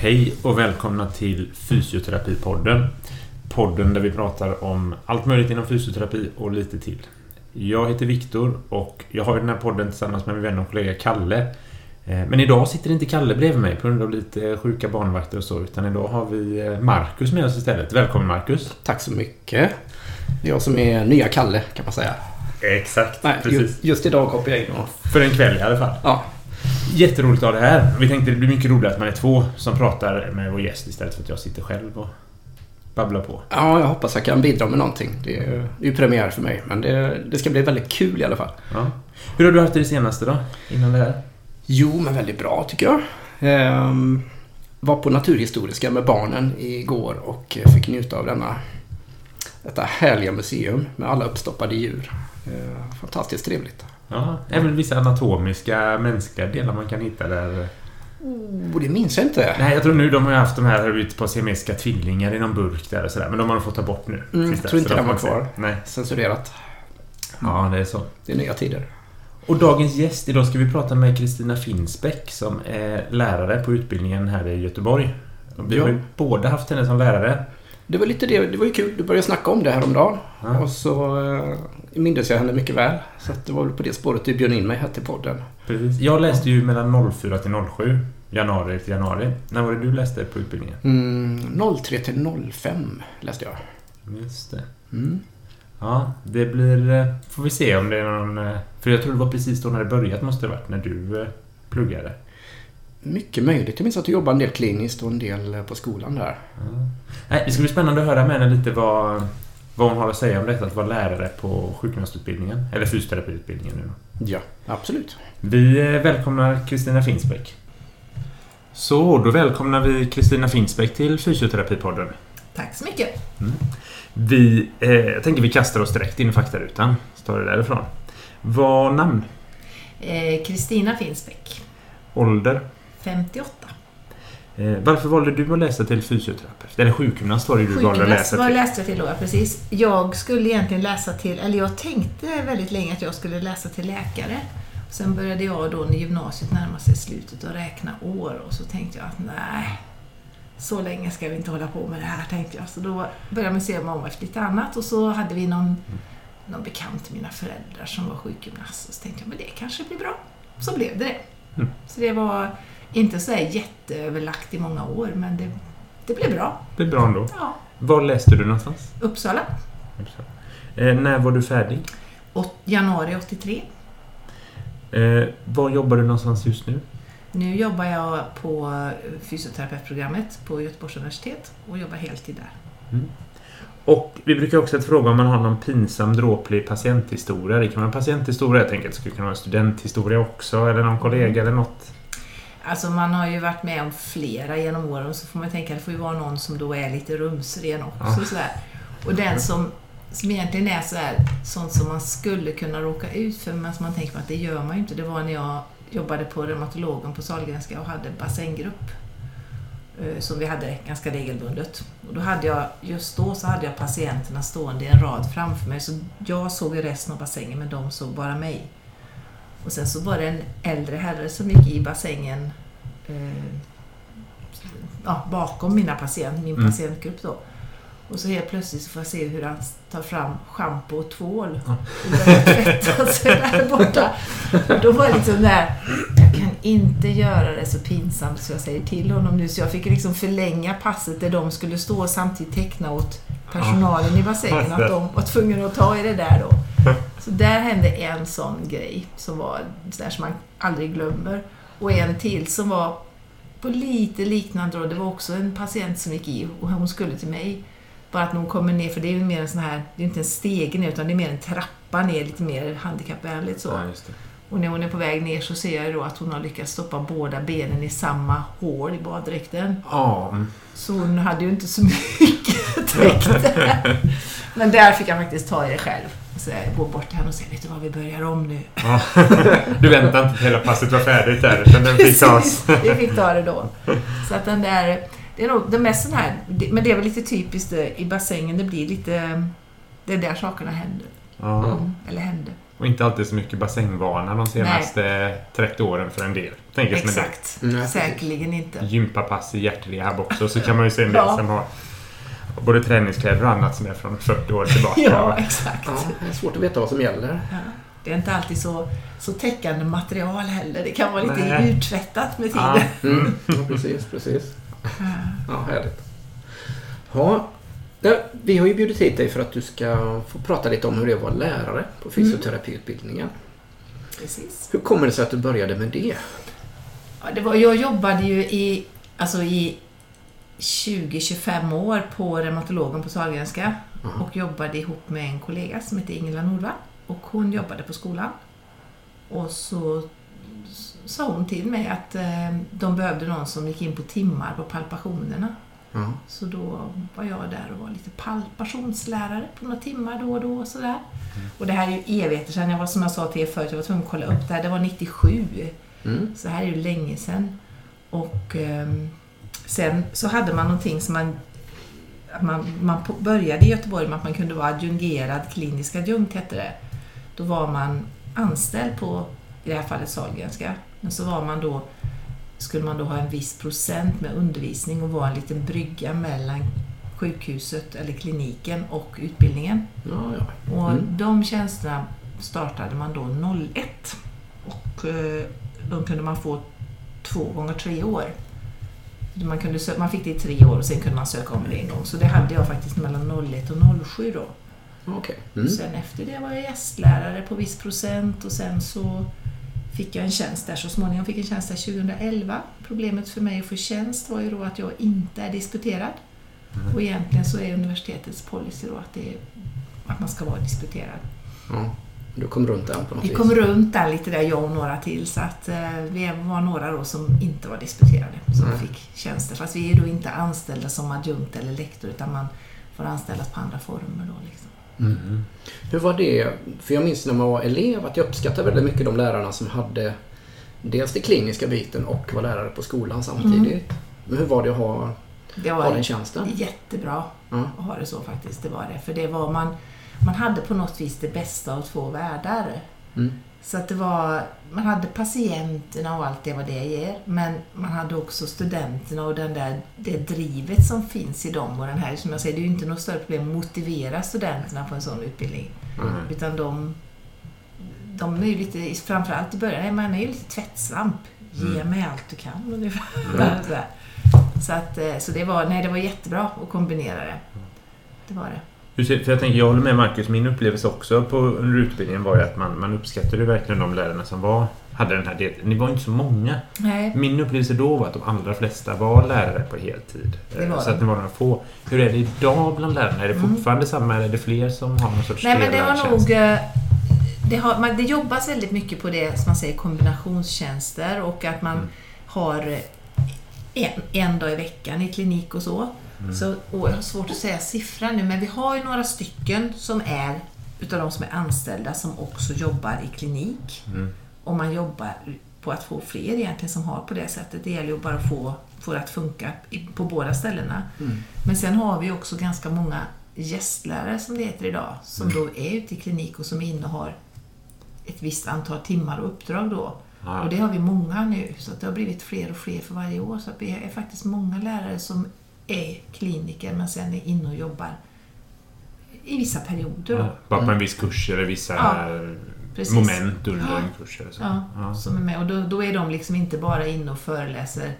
Hej och välkomna till Fysioterapipodden. Podden där vi pratar om allt möjligt inom fysioterapi och lite till. Jag heter Viktor och jag har den här podden tillsammans med min vän och kollega Kalle. Eh, Men idag sitter inte Kalle bredvid mig på grund av lite sjuka barnvakter och så, utan idag har vi eh, Marcus med oss istället. Välkommen Marcus! Tack så mycket. Det är jag som är nya Kalle kan man säga. Exakt, Nej, just, just idag hoppar jag in och... För en kväll i alla fall. Ja, Jätteroligt att ha det här. Vi tänkte det blir mycket roligare att man är två som pratar med vår gäst istället för att jag sitter själv och babblar på. ja, jag hoppas jag kan bidra med någonting. Det är, ju premiär för mig, men det, det ska bli väldigt kul i alla fall. Ja. Hur har du haft det, det senaste då? Innan det här? Jo, men väldigt bra tycker jag. Ehm, var på Naturhistoriska med barnen igår och fick njuta av denna, detta härliga museum med alla uppstoppade djur. Ehm, fantastiskt trevligt. Ja, även vissa anatomiska, mänskliga delar man kan hitta där. Oh, det minns jag inte. Nej, jag tror nu de har haft de här ute på siamesiska tvillingar i någon burk där och sådär. Men de har de fått ta bort nu. Mm, Sista, tror inte de var kvar. se. Nej. Censurerat. Ja, det är så. Det är nya tider. Och dagens gäst, idag ska vi prata med Kristina Finsbäck som är lärare på utbildningen här i Göteborg. Vi har ju båda haft henne som lärare. Det var lite det, det var ju kul. Du började snacka om det här om dagen. Ja. Och så eh, mindes jag henne mycket väl. Så det var väl på det spåret du bjöd in mig här till podden. Precis. Jag läste ju mellan 04 till 07. Januari till januari. När var det du läste på utbildningen? Mm, 03 till 05 läste jag. Just det. Mm. Ja, det blir... eh, Får vi se om det är någon... eh, För jag tror det var precis då när det börjat måste det varit, när du eh, pluggade. Mycket möjligt. Jag minns att du jobbade en del kliniskt och en del eh, på skolan där. Nej, det ska bli spännande att höra med henne lite vad, vad hon har att säga om detta att vara lärare på sjukgymnastutbildningen. Eller fysioterapiutbildningen nu då. Ja, absolut. Vi eh, välkomnar Kristina Finsbäck. Så, då välkomnar vi Kristina Finsbäck till Fysioterapipodden. Tack så mycket. Vi, eh, jag tänker vi kastar oss direkt in i faktarutan. Så tar det därifrån. Vad namn? Eh, Kristina Finsbäck, Ålder? 58. Eh, varför valde du att läsa till fysioterapeut? Eller sjukgymnast var det du valde att läsa till. läste jag till då? Precis. Jag skulle egentligen läsa till, eller jag tänkte väldigt länge att jag skulle läsa till läkare. Sen började jag då när gymnasiet närmade sig slutet och räkna år och så tänkte jag att nej, så länge ska vi inte hålla på med det här tänkte jag. Så då började jag se mig om efter lite annat och så hade vi någon, någon bekant till mina föräldrar som var sjukgymnast och så tänkte jag men det kanske blir bra. Så blev det det. Mm. Så det var inte så jätteöverlagt i många år men det, det blev bra. Det är bra ändå. Ja, Var läste du någonstans? Uppsala, Eh, när var du färdig? åt, januari 83. Eh, var jobbar du någonstans just nu? Nu jobbar jag på fysioterapeutprogrammet på Göteborgs universitet och jobbar heltid där. Och vi brukar också fråga om man har någon pinsam, dråplig patienthistoria. Det kan vara en patienthistoria, jag tänker att det skulle kunna vara en studenthistoria också, eller någon kollega eller något. Alltså man har ju varit med om flera genom åren så får man tänka att det får ju vara någon som då är lite rumsren också. Ja. Sådär. Och den som, som egentligen är så här, sånt som man skulle kunna råka ut för men som man tänker på att det gör man ju inte. Det var när jag jobbade på reumatologen på Sahlgrenska och hade bassänggrupp. eh, Som vi hade ganska regelbundet. Och då hade jag, just då så hade jag patienterna stående i en rad framför mig. Så jag såg resten av bassängen men de såg bara mig. Och sen så var det en äldre herre som gick i bassängen eh, ja, bakom mina patient, min Mm. patientgrupp då. Och så helt plötsligt så får jag se hur han tar fram schampo och tvål och börjar tvätta sig där borta. Och då var det liksom där, jag kan inte göra det så pinsamt så jag säger till honom nu. Så jag fick liksom förlänga passet där de skulle stå och samtidigt teckna åt personalen i bassängen att de var tvungna att ta i det där då. Så där hände en sån grej som var där som man aldrig glömmer. Och en till som var på lite liknande då. Det var också en patient som gick i och hon skulle till mig. Bara att när hon kommer ner, för det är ju mer en sån här, det är inte en stege ner utan det är mer en trappa ner, lite mer handikappvänligt så. Ja, just det. Och när hon är på väg ner så ser jag då att hon har lyckats stoppa båda benen i samma hål i baddräkten. Ja. Så hon hade ju inte så mycket där. Men där fick jag faktiskt ta i det själv. Så jag går bort till henne och säger, vet du vad, vi börjar om nu. Ja. Du väntade inte hela passet var färdigt där, utan den fick tas. Vi fick ta det då. Så att den där, det är nog det mest sån här, men det är väl lite typiskt eh, i bassängen, det blir lite, det är där sakerna händer. Ja. Mm, eller hände. Och inte alltid så mycket bassängvana de senaste 30 åren för en del. Tänker. Exakt. Mm. Säkerligen inte. Gympapass i hjärtrehab också. Så kan man ju se en del Ja. som har både träningskläder och annat som är från 40 år tillbaka. Ja, exakt. Ja, det är svårt att veta vad som gäller. Ja. Det är inte alltid så, så täckande material heller. Det kan vara lite Nej. urtvättat med Ja. tiden. Mm. Ja, precis, precis. Ja, härligt. Ja, vi har ju bjudit hit dig för att du ska få prata lite om hur det är att vara lärare på fysioterapiutbildningen. Precis. Hur kommer det sig att du började med det? Ja, det var, jag jobbade ju i, alltså i 20-25 år på reumatologen på Sahlgrenska Aha. och jobbade ihop med en kollega som heter Ingela Nordvall. Och hon jobbade på skolan. Och så sa hon till mig att eh, de behövde någon som gick in på timmar på palpationerna. Ja. Så då var jag där och var lite palpationslärare på några timmar då och då. Och, sådär. och det här är ju evigheter sedan. Jag var, som jag sa till er förut, jag var tvungen att kolla upp det här. Det var 97. Mm. Så här är ju länge sedan. Och ehm, sen så hade man någonting som man... Man, man började i Göteborg med att man kunde vara adjungerad klinisk adjunkt, hette det. Då var man anställd på, i det här fallet Sahlgrenska, men så var man då, skulle man då ha en viss procent med undervisning och vara en liten brygga mellan sjukhuset eller kliniken och utbildningen. Ja, ja. Och Mm. de tjänsterna startade man då 01. Och eh, de kunde man få två gånger tre år. Man, kunde sö- man fick det i tre år och sen kunde man söka om det en gång. Så det hade jag faktiskt mellan 01 och 07 då. Okej. Mm. Sen efter det var jag gästlärare på viss procent och sen så fick jag en tjänst där så småningom. fick en tjänst där 2011. Problemet för mig att få tjänst var ju då att jag inte är disputerad. Och egentligen så är universitetets policy då att, det är, att man ska vara disputerad. Ja. Du kom runt den på något Vi vis? kom runt där lite där, jag och några till, så att eh, vi var några då som inte var disputerade som Mm. fick tjänster. Fast vi är då inte anställda som adjunkt eller lektor utan man får anställas på andra former då. Liksom. Mm. Hur var det? För jag minns när man var elev att jag uppskattade väldigt mycket de lärarna som hade dels den kliniska biten och var lärare på skolan samtidigt. Men hur var det att ha, Det ha var den tjänsten? jättebra Ja. att ha det så faktiskt, det var det. För det var man, man hade på något vis det bästa av två världar. Mm. Så att det var, man hade patienterna och allt det vad det ger, men man hade också studenterna och den där, det drivet som finns i dem. Och den här, som jag säger, det är ju inte något större problem att motivera studenterna på en sån utbildning. Mm. Utan de, de är ju lite, framförallt i början, man är ju lite tvättsvamp. Ge Mm. mig allt du kan ungefär. Mm. Så, att, eh, så det, var, nej, det var jättebra att kombinera det. Det var det. För jag tänker, jag håller med Marcus. Min upplevelse också på, under utbildningen var ju att man, man uppskattade verkligen de lärarna som var, hade den här delen. Ni var inte så många. Nej, Min upplevelse då var att de allra flesta var lärare på heltid. Det var så att de. det var några få. Hur är det idag bland lärarna? Är det Mm. fortfarande samma eller är det fler som har någon sorts Nej, men det trelärartjänst? nog... eh, Det, har, man, det jobbas väldigt mycket på det som man säger kombinationstjänster och att man Mm. har eh, en, en dag i veckan i klinik och så. Mm. så och jag har svårt att säga siffran nu, men vi har ju några stycken som är utav de som är anställda som också jobbar i klinik. Mm. Och man jobbar på att få fler egentligen som har på det sättet. Det gäller ju bara att få, få det att funka på båda ställena. Mm. Men sen har vi också ganska många gästlärare som det heter idag, som då är ute i klinik och som innehar ett visst antal timmar och uppdrag då. Och det har vi många nu, så det har blivit fler och fler för varje år. Så att vi är faktiskt många lärare som är kliniker men sen är inne och jobbar i vissa perioder. Ja, bara på en viss kurs eller vissa Ja, moment under Ja. en kurs eller så. Ja, Ja. som är med. Och då, då är de liksom inte bara inne och föreläser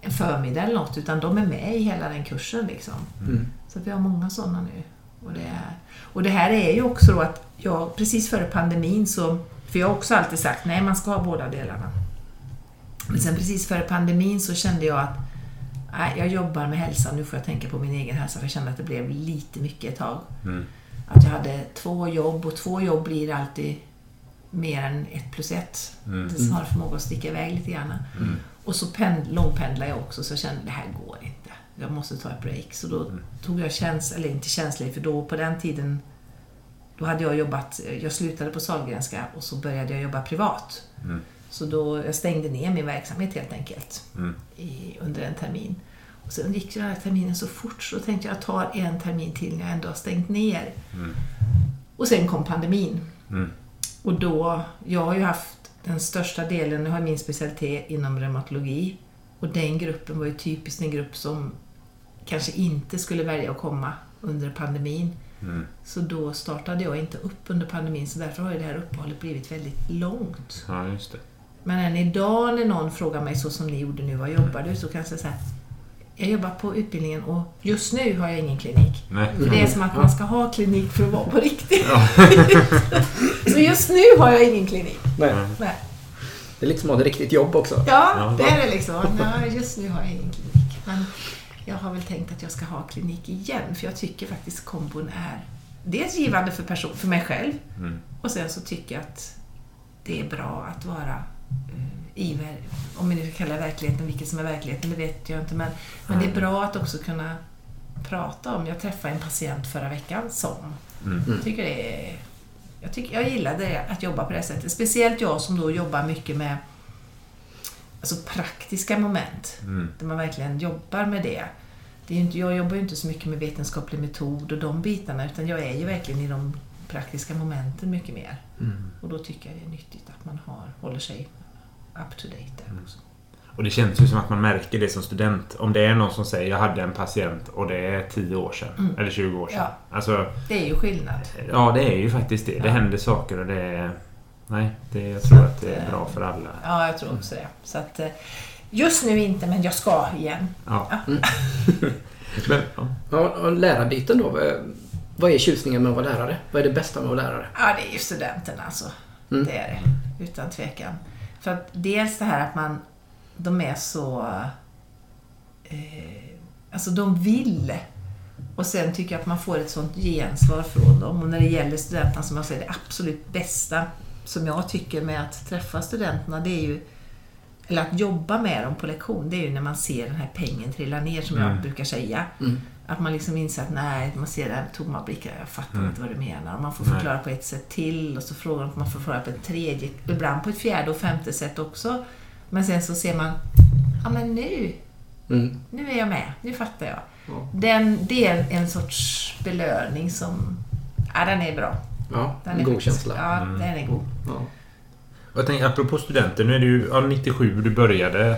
en förmiddag eller något, utan de är med i hela den kursen. Liksom. Mm. Så att vi har många sådana nu. Och det, är, och det här är ju också då att jag, precis före pandemin så, för jag har också alltid sagt nej man ska ha båda delarna. Men sen precis före pandemin så kände jag att nej, jag jobbar med hälsa, nu får jag tänka på min egen hälsa för jag kände att det blev lite mycket ett tag. Mm. Att jag hade två jobb och två jobb blir alltid mer än ett plus ett. Mm. Det har förmåga att sticka iväg lite grann. Mm. Och så pend, långpendlar jag också så jag kände det här går inte. Jag måste ta ett break. Så då Mm. tog jag tjänst, eller inte tjänstledigt för då på den tiden då hade jag jobbat, jag slutade på Sahlgrenska och så började jag jobba privat. Mm. Så då jag stängde ner min verksamhet helt enkelt Mm. i, under en termin. Och sen gick den här terminen så fort så tänkte jag jag tar en termin till när jag ändå har stängt ner. Mm. Och sen kom pandemin. Mm. Och då, jag har ju haft den största delen, jag har min specialitet inom reumatologi. Och den gruppen var ju typiskt en grupp som kanske inte skulle välja att komma under pandemin. Mm. Så då startade jag inte upp under pandemin så därför har ju det här uppehållet blivit väldigt långt. Ja, just det. Men än idag när någon frågar mig så som ni gjorde nu, vad jobbar du? Så kan jag säga så här, jag jobbar på utbildningen och just nu har jag ingen klinik. Nej. För det är som att man ska ha klinik för att vara på riktigt. Ja. så just nu har jag ingen klinik. Nej. Nej. Det är lite som att ha ett riktigt jobb också. Ja, det är det liksom. Ja, just nu har jag ingen klinik. Men jag har väl tänkt att jag ska ha klinik igen, för jag tycker faktiskt kombon är dels givande för, person, för mig själv Mm. och sen så tycker jag att det är bra att vara i, om vi nu ska kalla verkligheten, vilket som är verkligheten, det vet jag inte. Men, men det är bra att också kunna prata om. Jag träffade en patient förra veckan som Mm. jag tycker det är, jag, tycker, jag gillade det, att jobba på det sättet. Speciellt jag som då jobbar mycket med alltså praktiska moment. Mm. Där man verkligen jobbar med det. det är inte, jag jobbar ju inte så mycket med vetenskaplig metod och de bitarna utan jag är ju verkligen i de praktiska momenten mycket mer. Mm. Och då tycker jag det är nyttigt att man har, håller sig up to date där också. Och det känns ju som att man märker det som student. Om det är någon som säger jag hade en patient och det är 10 år sedan. Mm. Eller 20 år sedan. Ja. Alltså, Det är ju skillnad. ja det är ju faktiskt det. Det Ja. händer saker och det är... Nej, det, jag tror Så att det är att, bra för alla. Ja, jag tror också det. Så att, eh, just nu inte, men jag ska igen. Ja. Ja. Men, ja. Ja, och lärarbiten då. vad- Vad är tjusningen med att vara lärare? Vad är det bästa med att vara lärare? Ja, det är ju studenterna alltså. Mm. Det är det. Utan tvekan. För att dels det här att man... De är så... Eh, alltså de vill. Och sen tycker jag att man får ett sånt gensvar från dem. Och när det gäller studenterna som jag säger, det absolut bästa som jag tycker med att träffa studenterna, det är ju eller att jobba med dem på lektion, det är ju när man ser den här pengen trilla ner som jag Mm. brukar säga. Mm. Att man liksom inser att nej, man ser det här med tomma blickar, jag fattar Mm. inte vad du menar. Och man får Nej. förklara på ett sätt till och så frågar man, man får förklara på ett tredje, ibland på ett fjärde och femte sätt också. Men sen så ser man, ja men nu, Mm. nu är jag med, nu fattar jag. Ja. Den, det är en sorts belöning som, ja den är bra. Ja, Den en är god faktiskt- känsla. Ja, Mm. den är god. Ja. Jag tänker, apropå studenter, nu är det ju ja, 97 du började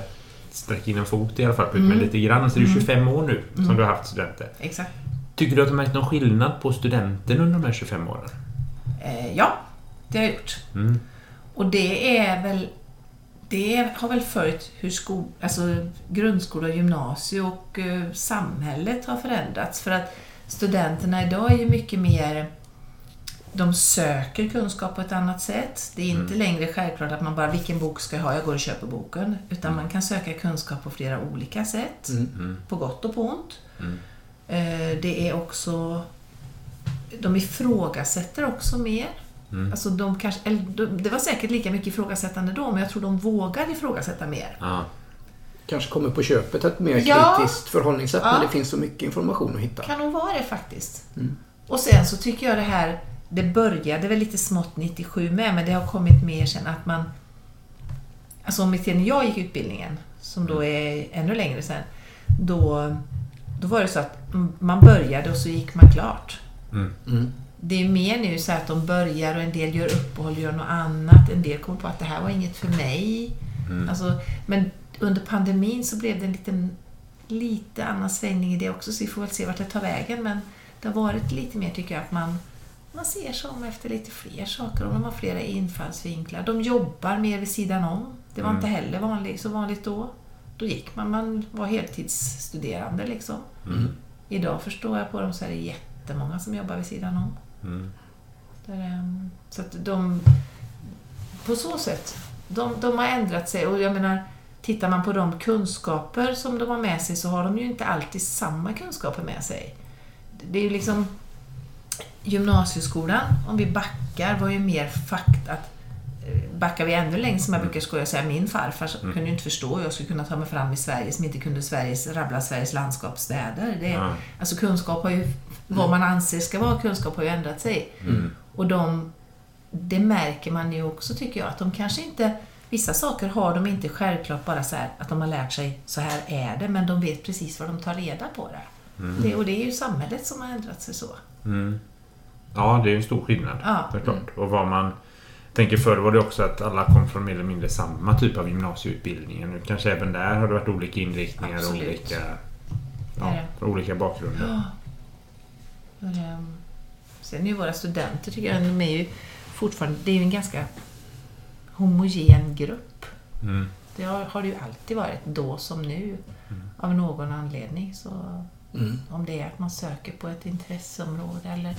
sträcka in en fot i alla fall, Mm. men lite grann. Så det är Mm. 25 år nu som Mm. du har haft studenter. Exakt. Tycker du att du märkt någon skillnad på studenten under de här 25 åren? Eh, ja, det har jag gjort. Mm. Och det är väl det har väl följt hur skol, alltså grundskola, gymnasie och eh, samhället har förändrats. För att studenterna idag är ju mycket mer... De söker kunskap på ett annat sätt. Det är inte Mm. längre självklart att man bara, vilken bok ska jag ha? Jag går och köper boken. Utan man kan söka kunskap på flera olika sätt. Mm. Mm. På gott och på ont. Mm. Eh, Det är också... De ifrågasätter också mer. Mm. Alltså de kanske, eller det var säkert lika mycket ifrågasättande då, men jag tror de vågar ifrågasätta mer. Ja. Kanske kommer på köpet ett mer Ja. kritiskt förhållningssätt Ja. när det finns så mycket information att hitta. Kan nog vara det faktiskt. Mm. Och sen så tycker jag det här, det började väl lite smått 97 med, men det har kommit mer sen att man... Alltså om vi ser när jag gick utbildningen, som då är ännu längre sen, då, då var det så att man började och så gick man klart. Mm. Mm. Det är mer nu så att de börjar och en del gör uppehåll, gör något annat. En del kommer på att det här var inget för mig. Mm. Alltså, men under pandemin så blev det en liten, lite annan svängning i det också, så vi får väl se vart det tar vägen. Men det har varit lite mer, tycker jag, att man, man ser sig om efter lite fler saker och de har flera infallsvinklar. De jobbar mer vid sidan om. Det var Mm. inte heller vanligt, så vanligt då. Då gick man, man var heltidsstuderande liksom. Mm. Idag förstår jag på dem så är det jättemånga som jobbar vid sidan om. Mm. Där, ehm, så att de... På så sätt. De, de har ändrat sig och jag menar, tittar man på de kunskaper som de har med sig så har de ju inte alltid samma kunskaper med sig. Det är ju liksom... Gymnasieskolan, om vi backar, var ju mer fakt att eh, Backar vi ännu längre, som jag brukar skoja och säga, min farfar Mm. kunde ju inte förstå hur jag skulle kunna ta mig fram i Sverige som inte kunde Sveriges, rabbla Sveriges landskapsstäder. Det, Ja. Alltså kunskap har ju, vad man anser ska vara kunskap har ju ändrat sig. Mm. Och de, det märker man ju också tycker jag, att de kanske inte, vissa saker har de inte självklart bara så här att de har lärt sig så här är det, men de vet precis vad de tar reda på det. Mm. det och det är ju samhället som har ändrat sig så. Mm. Ja, det är ju en stor skillnad. Ja. Det är klart. Och vad man, tänker förr var det också att alla kom från mer eller mindre samma typ av gymnasieutbildning. Nu kanske även där har det varit olika inriktningar och olika, ja, olika bakgrunder. Ja. Ehm, Sen är ju våra studenter, tycker jag, de är ju fortfarande... Det är ju en ganska homogen grupp. Mm. Det har, har det ju alltid varit, då som nu, Mm. av någon anledning. Så Mm. om det är att man söker på ett intresseområde eller...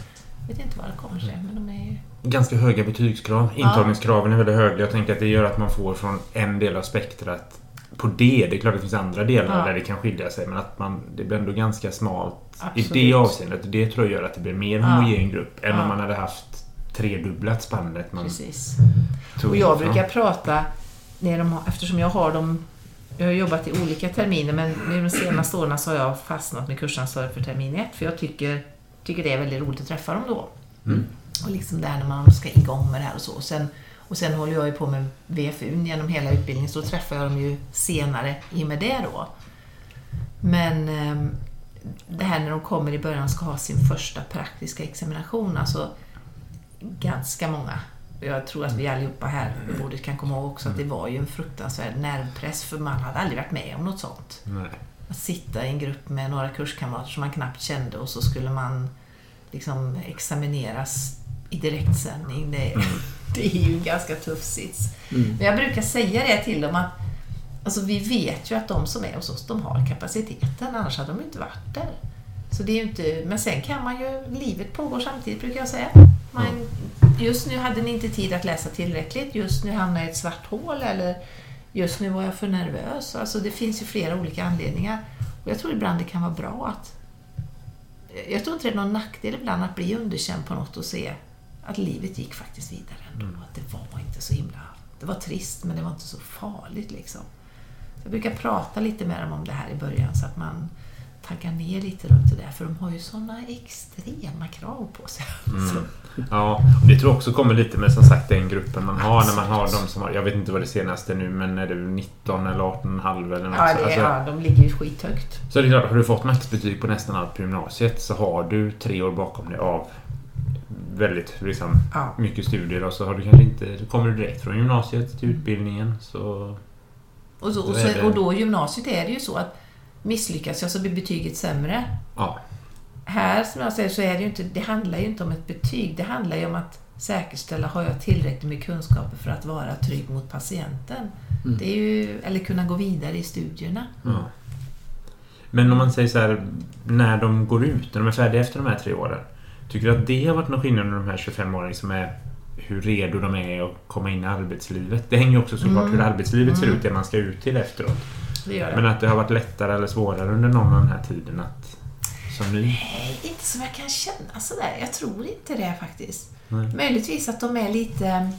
Jag vet inte vad det kommer sig, men de är ju... Ganska höga betygskrav. Intagningskraven är väldigt höga. Jag tänker att det gör att man får från en del av spektrat på det. Det är klart att det finns andra delar Ja. där det kan skilja sig men att man, det blir ändå ganska smalt Absolut. i det avseendet. Det tror jag gör att det blir mer Ja. homogen grupp än Ja. om man hade haft tredubblat spannet. Man Precis. Och jag ifrån. brukar prata, när de, eftersom jag har dem jag har jobbat i olika terminer men nu de senaste åren så har jag fastnat med kursansvaret för termin ett för jag tycker, tycker det är väldigt roligt att träffa dem då. Mm. Och liksom där när man ska igång med det här och så. Sen, och sen håller jag ju på med VFU genom hela utbildningen så då träffar jag dem ju senare i och med det då. Men ehm, det här när de kommer i början och ska ha sin första praktiska examination, alltså ganska många. Jag tror att vi allihopa här vid bordet kan komma ihåg också att det var ju en fruktansvärd nervpress för man hade aldrig varit med om något sånt. Nej. Att sitta i en grupp med några kurskamrater som man knappt kände och så skulle man liksom examineras i direktsändning. Det, det är ju en ganska tuff sits. Mm. Men jag brukar säga det till dem att alltså vi vet ju att de som är hos oss, de har kapaciteten, annars hade de inte varit där. Så det är inte, men sen kan man ju, livet pågår samtidigt brukar jag säga. Man, just nu hade ni inte tid att läsa tillräckligt, just nu hamnar jag i ett svart hål eller just nu var jag för nervös. Alltså det finns ju flera olika anledningar. Och jag tror ibland det kan vara bra att... Jag tror inte det är någon nackdel ibland att bli underkänd på något och se att livet gick faktiskt vidare ändå. Att det var inte så himla... Det var trist men det var inte så farligt liksom. Så jag brukar prata lite med dem om det här i början så att man taggar ner lite runt det där. För de har ju sådana extrema krav på sig. Mm. Ja, och det tror jag också kommer lite med som sagt den gruppen man har när man har de som har, jag vet inte vad det senaste nu, men är det 19 eller 18,5 eller något ja, det, Alltså, ja, de ligger ju skithögt. Så det är klart, har du fått maxbetyg på nästan allt på gymnasiet så har du tre år bakom dig av väldigt liksom, Ja. mycket studier och så har du kanske inte, kommer du direkt från gymnasiet till utbildningen så... Och, så, och, Då är så, och då gymnasiet är det ju så att misslyckas jag så blir betyget sämre. Ja. Här, som jag säger, så är det ju inte, det handlar ju inte om ett betyg. Det handlar ju om att säkerställa, har jag tillräckligt med kunskaper för att vara trygg mot patienten? Mm. Det är ju, eller kunna gå vidare i studierna. ja. Men om man säger så här, när de går ut, när de är färdiga efter de här tre åren. Tycker du att det har varit någon skillnad under de här 25 åren som är hur redo de är att komma in i arbetslivet? Det hänger ju också såklart Mm. hur arbetslivet ser Mm. ut, det man ska ut till efteråt. Det gör det. Men att det har varit lättare eller svårare under någon av den här tiden att... Som ny? Nej, inte som jag kan känna sådär. Jag tror inte det faktiskt. Nej. Möjligtvis att de är lite...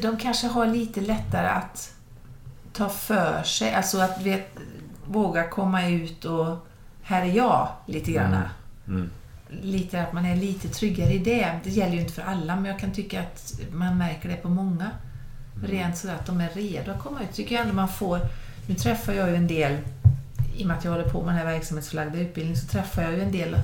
De kanske har lite lättare att ta för sig, alltså att vet, våga komma ut och här är jag lite grann. Mm. Mm. Lite att man är lite tryggare i det. Det gäller ju inte för alla, men jag kan tycka att man märker det på många. Rent sådär att de är redo att komma ut. Tycker jag ändå man får... Nu träffar jag ju en del, i och med att jag håller på med den här verksamhetsförlagda utbildningen, så träffar jag ju en del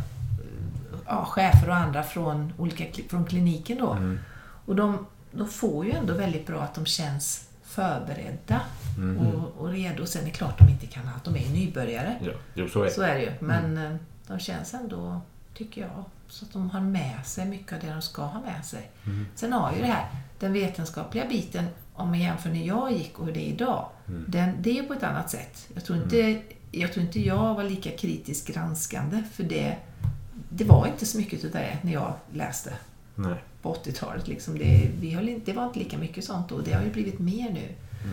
ja, chefer och andra från, olika, från kliniken då. Mm. Och de, de får ju ändå väldigt bra att de känns förberedda Mm. och, och redo. Sen är det klart de inte kan allt, de är ju nybörjare. Ja, jo, så är det. Så är det ju. Men eh, de känns ändå, tycker jag, så att de har med sig mycket av det de ska ha med sig. Mm. Sen har ju det här, den vetenskapliga biten, om man jämför när jag gick och hur det är idag, Mm. den, det är på ett annat sätt. Jag tror, inte, jag tror inte jag var lika kritiskt granskande, för det, det var inte så mycket av det när jag läste Nej. på 80-talet. Liksom. Det, vi höll inte, det var inte lika mycket sånt då. Det har ju blivit mer nu.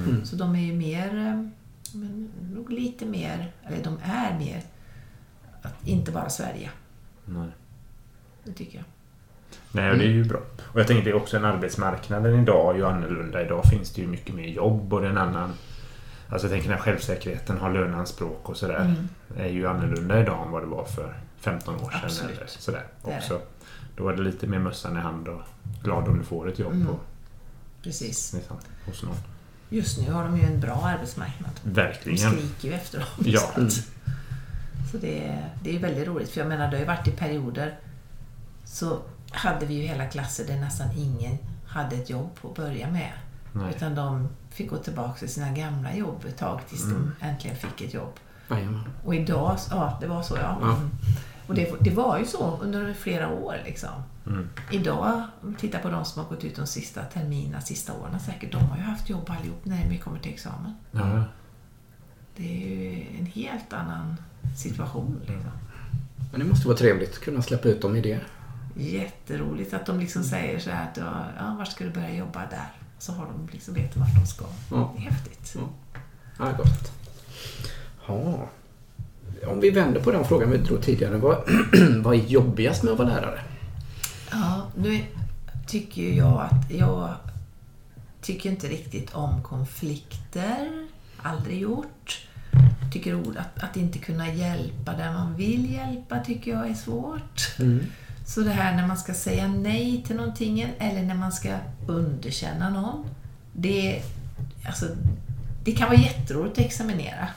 Mm. Så de är ju mer, eh, men nog lite mer, eller de är mer, att inte bara Sverige. Nej. Det tycker jag. Nej, och det är ju bra. Och jag tänker det är också en arbetsmarknaden idag är ju annorlunda. Idag finns det ju mycket mer jobb och det en annan... Alltså jag tänker när självsäkerheten har löneanspråk och sådär. Mm. är ju annorlunda idag än vad det var för 15 år sedan. Absolut. Eller sådär. Det är Också. Då var det lite mer mössan i hand och glad om du får ett jobb Mm. på, Precis. liksom, hos någon. Just nu har de ju en bra arbetsmarknad. De Verkligen. skriker ju efter dem. Ja. Så, att, så det, är- det är väldigt roligt. För jag menar, det har ju varit i perioder så hade vi ju hela klasser där nästan ingen hade ett jobb att börja med. Nej. Utan de fick gå tillbaka till sina gamla jobb ett tag tills Mm. de äntligen fick ett jobb. Jajamän. Och idag, ja det var så ja. Ja. Mm. Och det, det var ju så under flera år liksom. Mm. Idag, om vi tittar på de som har gått ut de sista terminerna, sista åren säkert, de har ju haft jobb allihop när vi kommer till examen. Ja. Det är ju en helt annan situation. Liksom. Men det måste vara trevligt att kunna släppa ut dem i det. Jätteroligt att de liksom säger så här att ja, var ska du börja jobba där? Så har de liksom vet vart de ska. Ja. Det är häftigt. Ja, ja gott. Ja. Om vi vänder på den frågan vi drog tidigare. Vad, vad är jobbigast med att vara lärare? Ja, nu tycker jag att jag tycker inte riktigt om konflikter. Aldrig gjort. Tycker att, att inte kunna hjälpa där man vill hjälpa tycker jag är svårt. Så det här när man ska säga nej till någonting eller när man ska underkänna någon. Det, alltså, det kan vara jätteroligt att examinera.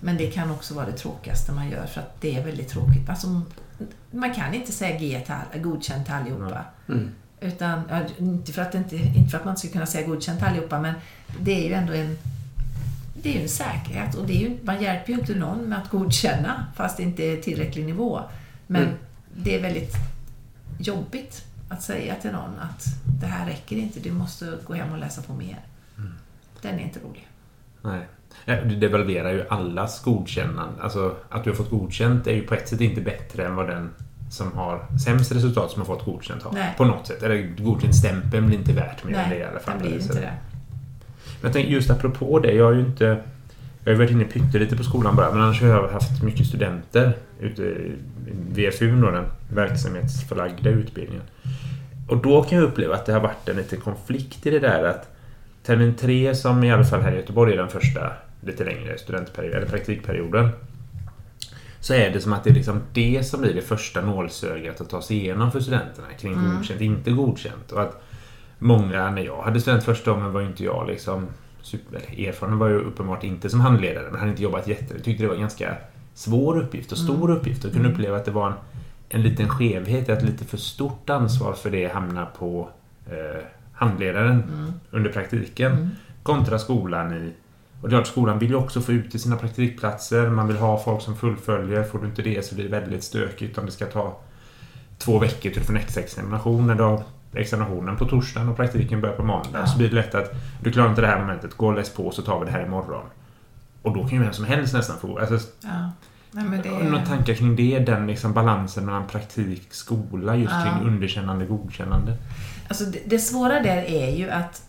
Men det kan också vara det tråkigaste man gör för att det är väldigt tråkigt. Alltså, man kan inte säga G till all, godkänt till allihopa. Mm. Utan, inte, för att inte, inte för att man inte ska kunna säga godkänt till allihopa, men det är ju ändå en det är ju en säkerhet och det är ju, man hjälper ju inte någon med att godkänna fast det inte är tillräcklig nivå. Men Mm. Det är väldigt jobbigt att säga till någon att det här räcker inte, du måste gå hem och läsa på mer. Den är inte rolig. Nej. Du devalverar ju allas godkännande. Alltså att du har fått godkänt är ju på ett sätt inte bättre än vad den som har sämst resultat som har fått godkänt har. Nej. På något sätt. Eller godkänt stämpeln blir inte värt mer än det i Nej, alla fall. den blir inte det. Men jag tänker just apropå det. Jag har ju inte... Jag har varit inne pyttelite på skolan bara, men annars har jag haft mycket studenter ute i VFU, då, den verksamhetsförlagda utbildningen. Och då kan jag uppleva att det har varit en liten konflikt i det där att termin tre, som i alla fall här i Göteborg är den första lite längre studentperioden, eller praktikperioden, så är det som att det är liksom det som blir det första nålsögat att ta sig igenom för studenterna kring Mm. godkänt, inte godkänt. Och att många, när jag hade student första gången var inte jag liksom super, eller erfaren var jag uppenbart inte som handledare, men hade inte jobbat jätte... Jag tyckte det var en ganska svår uppgift och stor uppgift och kunde uppleva att det var en, en liten skevhet, att lite för stort ansvar för det hamnar på eh, handledaren under praktiken Mm. kontra skolan i och det är skolan vill ju också få ut till sina praktikplatser. Man vill ha folk som fullföljer. Får du inte det så blir det väldigt stökigt om det ska ta två veckor till från examination när du har examinationen på torsdagen och praktiken börjar på måndag. Ja. Så blir det lätt att du klarar inte det här momentet. Gå och läs på så tar vi det här imorgon. Och då kan ju vem som helst nästan få... Alltså, Ja. Nej, det några tankar kring det? Den liksom balansen mellan praktik, skola just Ja. kring underkännande, godkännande? Alltså det, det svåra där är ju att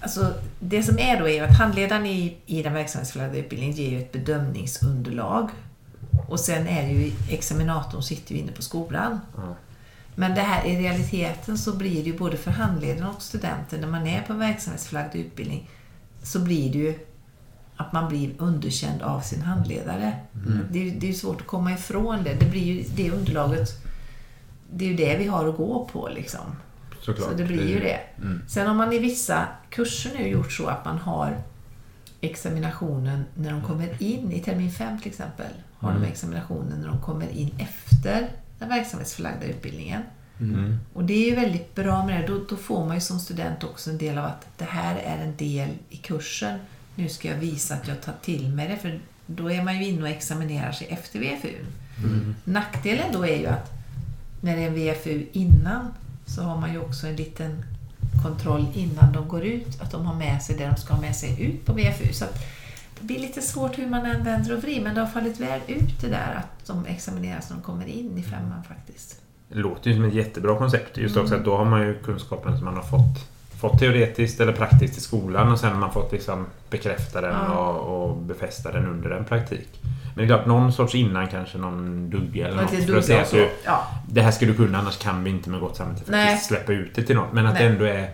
Alltså det som är då är ju att handledaren i, i den verksamhetsförlagda utbildningen ger ju ett bedömningsunderlag. Och sen är det ju examinatorn sitter ju inne på skolan. Ja. Men det här i realiteten så blir det ju både för handledaren och studenten när man är på en verksamhetsförlagd utbildning så blir det ju att man blir underkänd av sin handledare. Det, är, ju- det är svårt att komma ifrån det. Det blir ju det underlaget det är ju det vi har att gå på liksom. Såklart. Så det blir ju det. Mm. Sen har man i vissa kurser nu gjort så att man har examinationen när de kommer in, i termin 5 till exempel, har Mm. de examinationen när de kommer in efter den verksamhetsförlagda utbildningen. Mm. Och det är ju väldigt bra med det. Då, då får man ju som student också en del av att det här är en del i kursen. Nu ska jag visa att jag tar till mig det, för då är man ju inne och examinerar sig efter VFU. Mm. Nackdelen då är ju att när det är en VFU innan så har man ju också en liten kontroll innan de går ut, att de har med sig det de ska ha med sig ut på VFU. Så att blir lite svårt hur man än vänder och vrider, men det har fallit väl ut det där att de examineras när de kommer in i femman faktiskt. Det låter ju som ett jättebra koncept. Just Mm. också att då har man ju kunskapen som man har fått, fått teoretiskt eller praktiskt i skolan och sen har man fått liksom bekräfta den Ja. och, och befästa den under en praktik. Men det är klart, någon sorts innan kanske någon dugga eller något. lite För att säga att du, Ja, det här ska du kunna annars kan vi inte med gott samvete Nej. släppa ut det till något. Men att Nej. det ändå är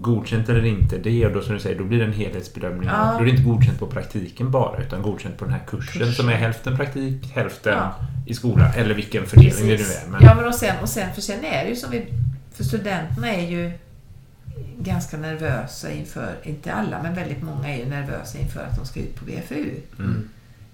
godkänt eller inte det och då som du säger, då blir det en helhetsbedömning. Ja. Då är det inte godkänt på praktiken bara utan godkänt på den här kursen, Kursen. som är hälften praktik, hälften Ja. i skolan. Eller vilken fördelning det nu precis. är. Men, Ja, men och sen, och sen, för sen är det ju som vi... För studenterna är ju ganska nervösa inför, inte alla, men väldigt många är ju nervösa inför att de ska ut på VFU. Mm.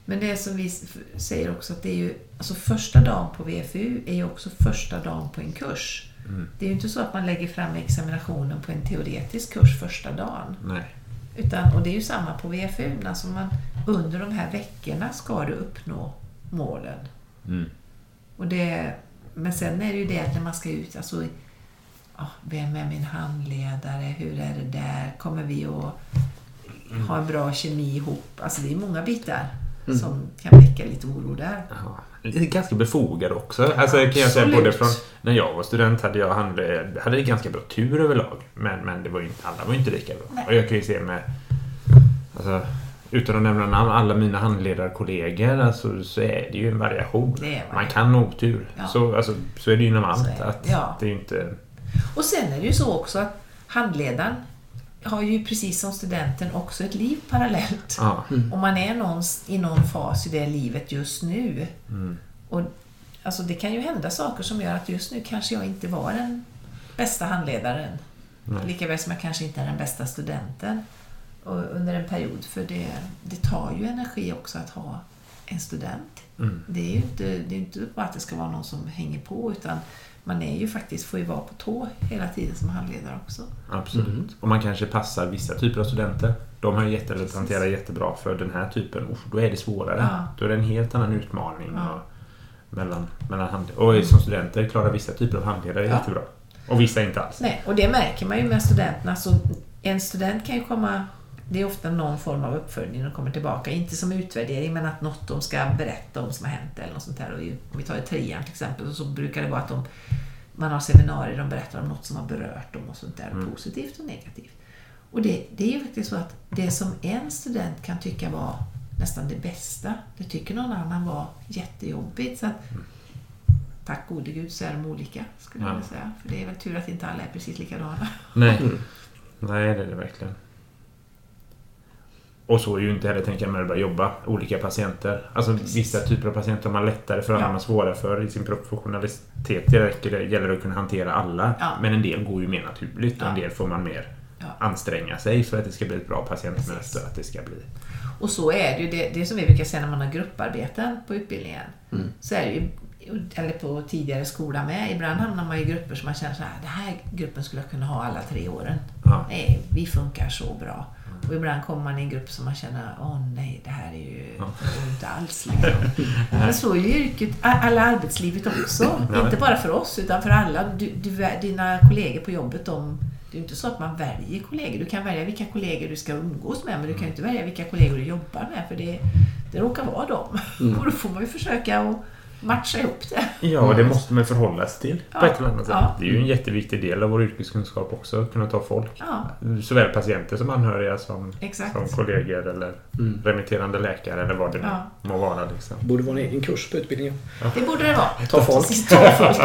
Men det som vi säger också att det är ju, alltså första dagen på VFU är ju också första dagen på en kurs. Mm. Det är ju inte så att man lägger fram examinationen på en teoretisk kurs första dagen. Nej. Utan, och det är ju samma på VFU. Alltså man, under de här veckorna ska du uppnå målen. Mm. Och det, men sen är det ju det att när man ska ut, alltså, ja, vem är min handledare? Hur är det där? Kommer vi att ha en bra kemi ihop? Alltså det är många bitar Mm. som kan väcka lite oro där. Är ganska befogad också. Alltså, kan jag säga både från när jag var student hade jag handled, hade ganska bra tur överlag. Men, men det var ju inte, alla var inte lika bra. Nej. Och jag kan ju se med, alltså, utan att nämna namn, alla mina handledarkollegor alltså, så är det ju en variation. Man kan otur. Ja. Så, alltså, så är det ju inom allt. Att Ja. Det är inte... Och sen är det ju så också att handledaren har ju precis som studenten också ett liv parallellt. Ja. Och man är någons, i någon fas i det livet just nu. Mm. Och, alltså det kan ju hända saker som gör att just nu kanske jag inte var den bästa handledaren. Nej. Likaväl som jag kanske inte är den bästa studenten och under en period. För det, det tar ju energi också att ha en student. Mm. Det är ju inte, det är inte bara att det ska vara någon som hänger på utan man är ju faktiskt, får ju vara på tå hela tiden som handledare också. Absolut. Mm. Och man kanske passar vissa typer av studenter. De har ju jättelätt att hantera jättebra för den här typen. Uff, då är det svårare. Ja. Då är det en helt annan utmaning. Ja. Och, mellan, mellan hand, och som studenter klarar vissa typer av handledare Ja. jättebra. Och vissa inte alls. Nej, och det märker man ju med studenterna. Så en student kan ju komma... Det är ofta någon form av uppföljning när de kommer tillbaka. Inte som utvärdering, men att något de ska berätta om som har hänt eller något sånt där. Och om vi tar i trean till exempel, så brukar det vara att de, man har seminarier de berättar om något som har berört dem och sånt där. Mm. Positivt och negativt. Och det, det är ju faktiskt så att det som en student kan tycka var nästan det bästa, det tycker någon annan var jättejobbigt. Så att, tack gode gud så är de olika, skulle jag Ja. vilja säga. För det är väl tur att inte alla är precis likadana. Nej. Mm. Nej, det är det verkligen. Och så är ju inte heller, tänker jag, när du börjar jobba. Olika patienter. Alltså Precis. vissa typer av patienter har man lättare för, Ja. har man svårare för i sin professionalitet. Det räcker, det gäller det att kunna hantera alla. Ja. Men en del går ju mer naturligt och en Ja. del får man mer anstränga sig för att det ska bli ett bra patientmöte. Att det ska bli. Och så är det ju. Det, det som vi brukar säga när man har grupparbeten på utbildningen. Mm. Så är det ju, eller på tidigare skola med. Ibland hamnar man i grupper som man känner så här, den här gruppen skulle jag kunna ha alla tre åren. Nej, vi funkar så bra. Och ibland kommer man i en grupp som man känner, åh nej, det här är ju Ja. inte alls. Liksom. Men så är ju yrket, alla arbetslivet också. Ja. Inte bara för oss, utan för alla. Du, du, dina kollegor på jobbet, de, det är ju inte så att man väljer kollegor. Du kan välja vilka kollegor du ska umgås med, men du kan ju inte välja vilka kollegor du jobbar med, för det, det råkar vara dem. Mm. Och då får man ju försöka att matcha ihop det. Ja, och det måste man förhålla sig till på Ja. ett eller annat sätt. Ja. Det är ju en jätteviktig del av vår yrkeskunskap också, att kunna ta folk. Ja, Såväl patienter som anhöriga som, exakt. som kollegor eller Mm. remitterande läkare eller vad det Ja. må vara. Liksom. Borde vara en egen kurs på utbildningen. Det borde det vara. Ta folk. Ta folk,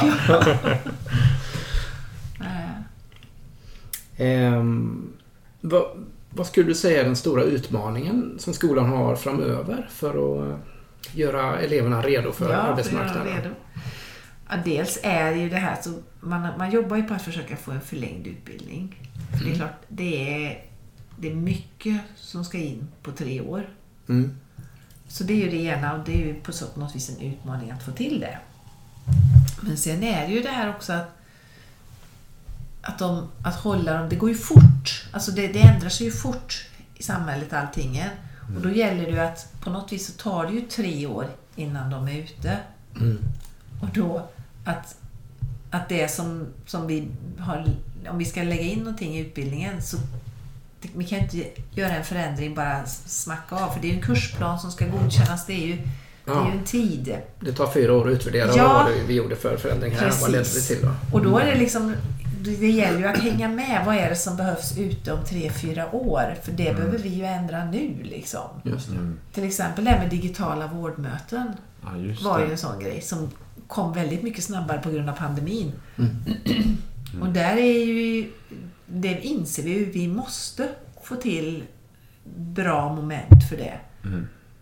Ehm, vad, vad skulle du säga är den stora utmaningen som skolan har framöver för att eh, göra eleverna redo för Ja, för arbetsmarknaden? göra redo. Ja, dels är det ju det här så man, man jobbar ju på att försöka få en förlängd utbildning. För det är klart, det är, det är mycket som ska in på tre år. Mm. Så det är ju det ena och det är ju på så- på något vis en utmaning att få till det. Men sen är det ju det här också att att, de, att hålla dem, det går ju fort. Alltså det, det ändrar sig ju fort i samhället allting. Och då gäller det ju att på något vis så tar det ju tre år innan de är ute. Mm. Och då att, att det som, som vi har, om vi ska lägga in någonting i utbildningen så vi kan inte göra en förändring bara smacka av. För det är ju en kursplan som ska godkännas. Det är ju, det är Ja. ju en tid. Det tar fyra år att utvärdera Ja. vad vi gjorde för förändring här. Vad ledde det Precis. till då? Och då är det liksom det gäller ju att hänga med. Vad är det som behövs ute om tre, fyra år? För det behöver vi ju ändra nu liksom. Just det. Mm. Till exempel det här med digitala vårdmöten Ja, just var ju en sån grej som kom väldigt mycket snabbare på grund av pandemin. Mm. Och där är ju, det inser vi ju, vi måste få till bra moment för det.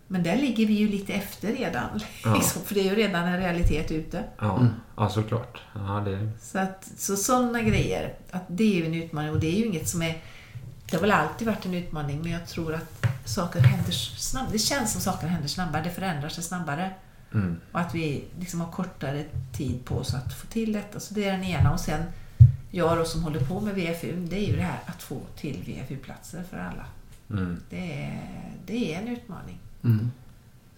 Men där ligger vi ju lite efter redan. Ja. Liksom, för det är ju redan en realitet ute. Ja, Mm. ja, såklart. Ja, det, Så, att, så sådana grejer, att det är ju en utmaning och det är ju inget som är... Det har väl alltid varit en utmaning men jag tror att saker händer snabbt. Det känns som saker händer snabbare, det förändrar sig snabbare. Mm. Och att vi liksom har kortare tid på oss att få till detta. Så det är den ena. Och sen jag då som håller på med VFU, det är ju det här att få till VFU-platser för alla. Mm. Det är, det är en utmaning. Mm.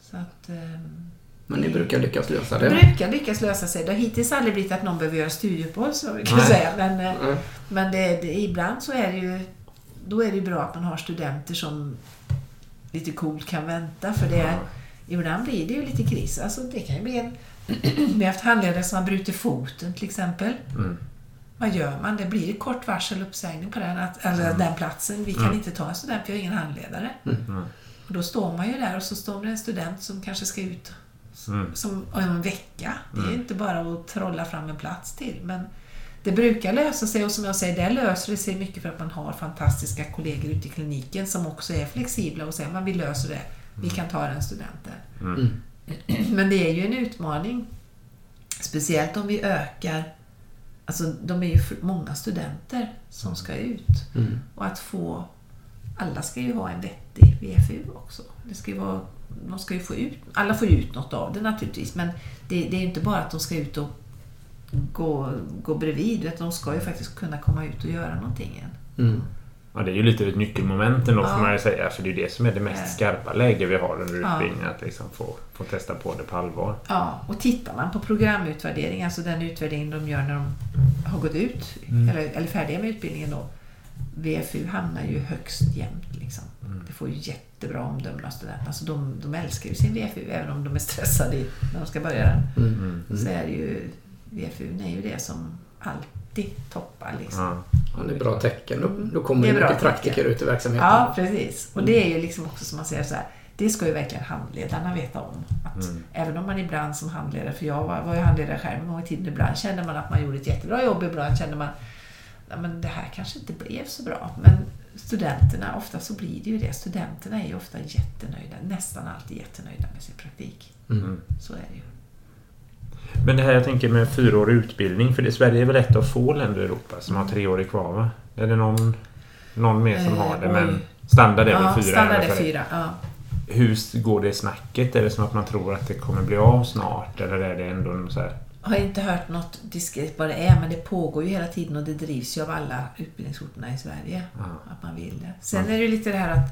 Så att, ehm, Men ni brukar lyckas lösa det det? brukar lyckas lösa sig. Det har hittills aldrig blivit att någon behöver göra studieuppehåll, så vi kan Nej. säga. Men, eh, Mm. men det, det, ibland så är det ju då är det bra att man har studenter som lite coolt kan vänta. För det, Ja. ibland blir det ju lite kris. Alltså det kan ju bli en... vi har haft handledare som har brutit foten till exempel. Mm. Vad gör man? Det blir kort varsel uppsägning på den, att, eller den platsen. Vi kan Mm. inte ta en student, vi har ingen handledare. Mm. Och då står man ju där och så står det en student som kanske ska ut Mm. som om en vecka. Det är Mm. inte bara att trolla fram en plats till. Men det brukar lösa sig och som jag säger, där löser det sig mycket för att man har fantastiska kollegor ute i kliniken som också är flexibla och säger att vi löser det. Vi kan ta den studenten. Mm. Men det är ju en utmaning. Speciellt om vi ökar Alltså de är ju många studenter som ska ut. Mm. Och att få... Alla ska ju ha en vettig VFU också. Det ska vara, de ska ju få ut, alla får ju ut något av det naturligtvis. Men det, det är ju inte bara att de ska ut och gå, gå bredvid. Utan de ska ju faktiskt kunna komma ut och göra någonting igen. Mm. Ja, det är ju lite ett nyckelmoment ändå Ja. får man ju säga. För det är ju det som är det mest Ja. skarpa läge vi har under Ja. utbildningen. Att liksom få, få testa på det på allvar. Ja, och tittar man på programutvärdering, alltså den utvärdering de gör när de har gått ut, Mm. eller, eller färdiga med utbildningen då. VFU hamnar ju högst jämnt. Liksom. Mm. Det får ju jättebra omdömen av studenterna. Alltså de, de älskar ju sin VFU, även om de är stressade i- när de ska börja den. Mm. Mm. Så är det ju, VFU är ju det som alltid toppar. Liksom. Ja. Ja, det är bra tecken. Då, då kommer Det bra mycket praktiker tecken. ut i verksamheten. Ja, precis. Och det är ju liksom också som man säger så här, det ska ju verkligen handledarna veta om. Att Mm. Även om man ibland som handledare, för jag var, var ju handledare själv en gång i tiden, ibland kände man att man gjorde ett jättebra jobb, ibland kände man ja, men det här kanske inte blev så bra. Men studenterna, ofta så blir det ju det. Studenterna är ju ofta jättenöjda, nästan alltid jättenöjda med sin praktik. Mm. Så är det ju. Men det här jag tänker med fyraårig utbildning. För det, Sverige är väl ett av få länder i Europa som har treårig kvar va? Är det någon, någon mer som Eh, har det? oj. Men standard är väl ja, fyra? standard är fyra. Ja. Hur går det snacket? Är det som att man tror att det kommer bli av snart? Eller är det ändå så här... Har inte hört något diskret vad det är, men det pågår ju hela tiden och det drivs ju av alla utbildningsorterna i Sverige. Ja. Att man vill det. Sen är det lite det här att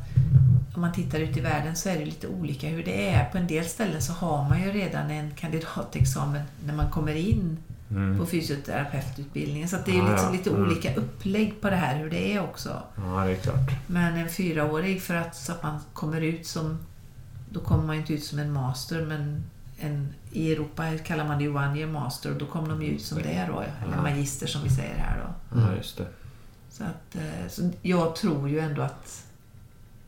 om man tittar ut i världen så är det lite olika hur det är. På en del ställen så har man ju redan en kandidatexamen när man kommer in Mm. på fysioterapeututbildningen. Så att det är ju Ja, liksom ja. lite Mm. olika upplägg på det här hur det är också. Ja, det är klart. Men en fyraårig för att, så att man kommer ut som... Då kommer man ju inte ut som en master men en, i Europa kallar man det ju one year master och då kommer de ju ut som det då. Eller magister som vi säger här då. Ja, just det. Så, att, eh, så jag tror ju ändå att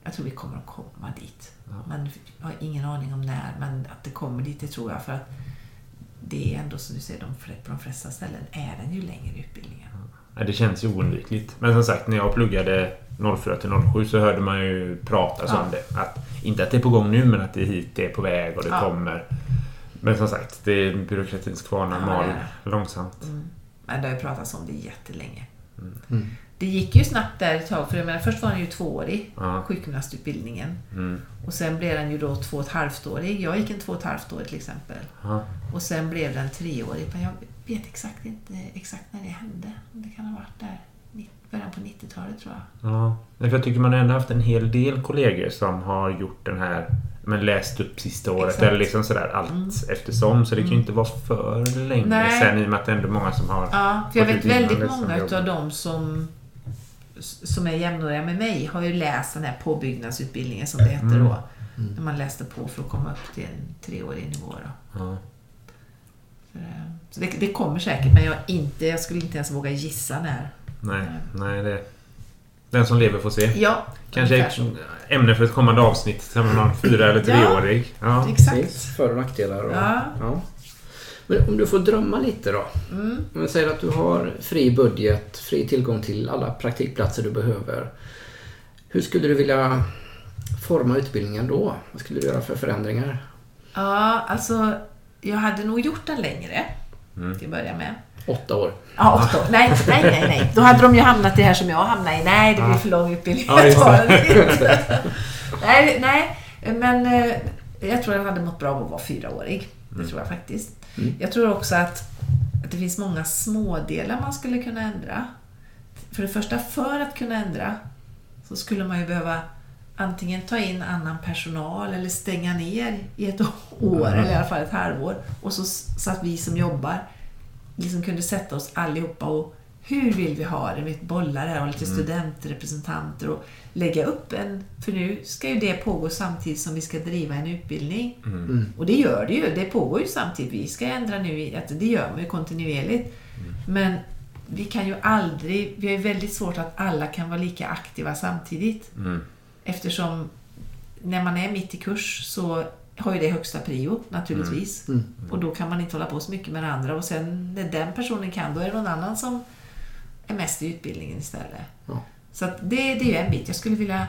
jag tror vi kommer att komma dit. Ja. Men jag har ingen aning om när, men att det kommer dit, det tror jag. För att det är ändå som du säger, de, på de flesta ställen är den ju längre utbildningen. Ja, det känns ju oundvikligt. Men som sagt, när jag pluggade 04 till 07 så hörde man ju pratas Ja. om det. Att, inte att det är på gång nu, men att det är hit, det är på väg och det Ja. kommer. Men som sagt, det är byråkratins kvarnar Ja, mal långsamt. Mm. Men det har ju pratats om det jättelänge. Mm. Det gick ju snabbt där ett tag, för jag menar, först var den ju tvåårig, Ja. sjukgymnastutbildningen. Mm. Och sen blev den ju då två och ett halvt-årig. Jag gick en två och ett halvt-årig till exempel. Ja. Och sen blev den treårig. Men jag vet exakt inte exakt när det hände. Det kan ha varit där början på 90-talet tror jag. Ja. Nej, för jag tycker man har ändå haft en hel del kollegor som har gjort den här men läst upp sista året Exakt. eller liksom sådär allt Mm. eftersom. Så det kan ju Mm. inte vara för länge Nej. sen i och med att det är ändå många som har... Ja, för jag vet väldigt många utav dem som, som är jämnåriga med mig har ju läst den här påbyggnadsutbildningen som det heter Mm. då. Mm. När man läste på för att komma upp till en treårig nivå. Då. Det, så det, det kommer säkert, men jag, inte, jag skulle inte ens våga gissa när. Nej, nej det... Den som lever får se. Ja, Kanske ett ämne för ett kommande avsnitt. Som någon fyra eller Ja. treårig. Ja. Precis. Exakt. För och nackdelar. Och, Ja. ja. Men om du får drömma lite då. Mm. Om vi säger att du har fri budget, fri tillgång till alla praktikplatser du behöver. Hur skulle du vilja forma utbildningen då? Vad skulle du göra för förändringar? Ja, alltså jag hade nog gjort den längre Mm. till att börja med. Åtta år. Ja, åtta år. Nej, nej, nej, nej. Då hade de ju hamnat i det här som jag hamnade i. Nej, det blir Ja. för lång utbildning. Ja, just det. nej, nej, men eh, jag tror jag hade mått bra av att vara fyraårig. Det tror jag faktiskt. Mm. Jag tror också att, att det finns många smådelar man skulle kunna ändra. För det första, för att kunna ändra så skulle man ju behöva antingen ta in annan personal eller stänga ner i ett år Mm. eller i alla fall ett halvår. Och så, så att vi som jobbar liksom kunde sätta oss allihopa och hur vill vi ha det? Vi bollar här och lite Mm. studentrepresentanter och lägga upp en... För nu ska ju det pågå samtidigt som vi ska driva en utbildning. Mm. Och det gör det ju. Det pågår ju samtidigt. Vi ska ändra nu. Att det gör man ju kontinuerligt. Men vi kan ju aldrig... Vi har ju väldigt svårt att alla kan vara lika aktiva samtidigt. Mm. Eftersom när man är mitt i kurs så har ju det högsta prio naturligtvis. Mm. Och då kan man inte hålla på så mycket med det andra. Och sen när den personen kan, då är det någon annan som är mest i utbildningen istället. Ja. Så det, det är ju en bit. Jag skulle vilja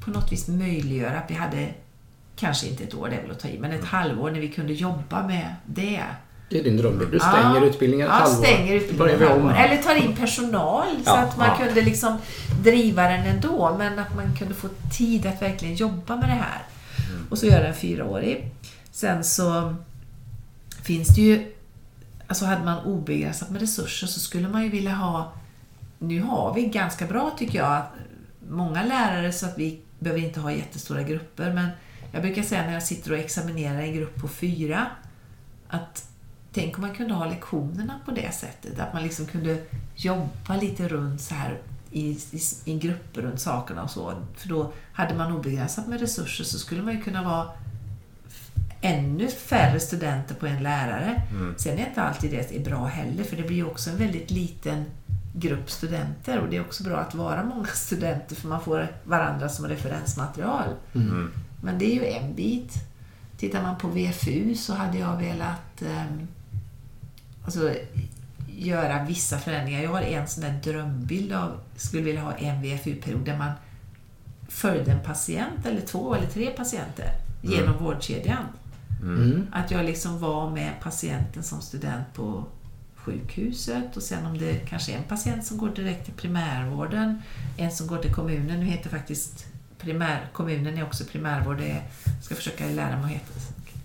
på något vis möjliggöra att vi hade, kanske inte ett år, det är väl att ta i, men ett halvår när vi kunde jobba med det. Det är din dröm. Du stänger Ja. utbildningen ett Ja, halvår. stänger Börjar utbildningen vi om. Eller tar in personal så Ja, att man ja. kunde liksom driva den ändå. Men att man kunde få tid att verkligen jobba med det här. Och så göra den fyraårig. Sen så finns det ju... Alltså hade man obegränsat med resurser så skulle man ju vilja ha... Nu har vi ganska bra tycker jag, många lärare så att vi behöver inte ha jättestora grupper. Men jag brukar säga när jag sitter och examinerar en grupp på fyra att tänk om man kunde ha lektionerna på det sättet. Att man liksom kunde jobba lite runt så här i, i, i grupper runt sakerna och så. För då hade man obegränsat med resurser så skulle man ju kunna vara ännu färre studenter på en lärare. Sen är inte alltid det är bra heller för det blir ju också en väldigt liten grupp studenter och det är också bra att vara många studenter för man får varandra som referensmaterial. Mm. Men det är ju en bit. Tittar man på VFU så hade jag velat ehm, alltså, göra vissa förändringar. Jag har en sån där drömbild av, skulle vilja ha en VFU-period där man följde en patient eller två eller tre patienter genom vårdkedjan. Mm. Att jag liksom var med patienten som student på sjukhuset och sen om det kanske är en patient som går direkt till primärvården, en som går till kommunen. Nu heter faktiskt primär, kommunen är också primärvård. Jag ska försöka lära mig att heta,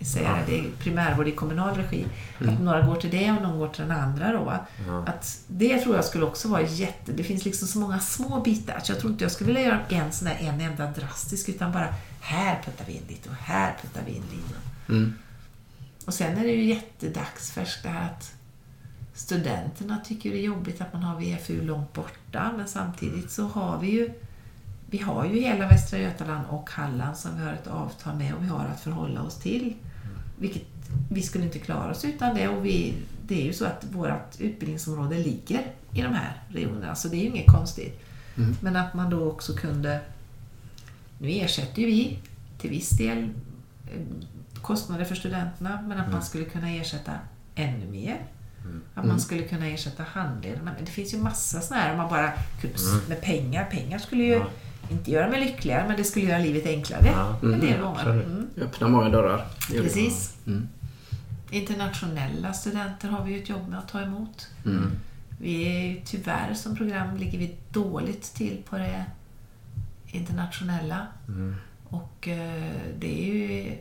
säga det. Det är primärvård i kommunal regi. Att några går till det och någon går till den andra. Då? Ja. Att det tror jag skulle också vara jätte... Det finns liksom så många små bitar. Så jag tror inte jag skulle vilja göra en sån där en enda drastisk utan bara här puttar vi in lite och här puttar vi in lite. Mm. Och sen är det ju jättedagsfärskt det här att studenterna tycker det är jobbigt att man har VFU långt borta men samtidigt så har vi ju vi har ju hela Västra Götaland och Halland som vi har ett avtal med och vi har att förhålla oss till. Vilket vi skulle inte klara oss utan det och vi, det är ju så att vårt utbildningsområde ligger i de här regionerna så det är ju inget konstigt. Mm. Men att man då också kunde nu ersätter ju vi till viss del eh, kostnader för studenterna men att man skulle kunna ersätta ännu mer. Att man skulle kunna ersätta handledare. Det finns ju massa sådana här, om man bara kunde, med pengar. Pengar skulle ju Ja. Inte göra mig lyckligare men det skulle göra livet enklare. Ja, mm, många. absolut. Mm. Det öppnar många dörrar. Precis. Mm. Internationella studenter har vi ju ett jobb med att ta emot. Mm. Vi är ju tyvärr som program ligger vi dåligt till på det internationella. Mm. Och eh, det är ju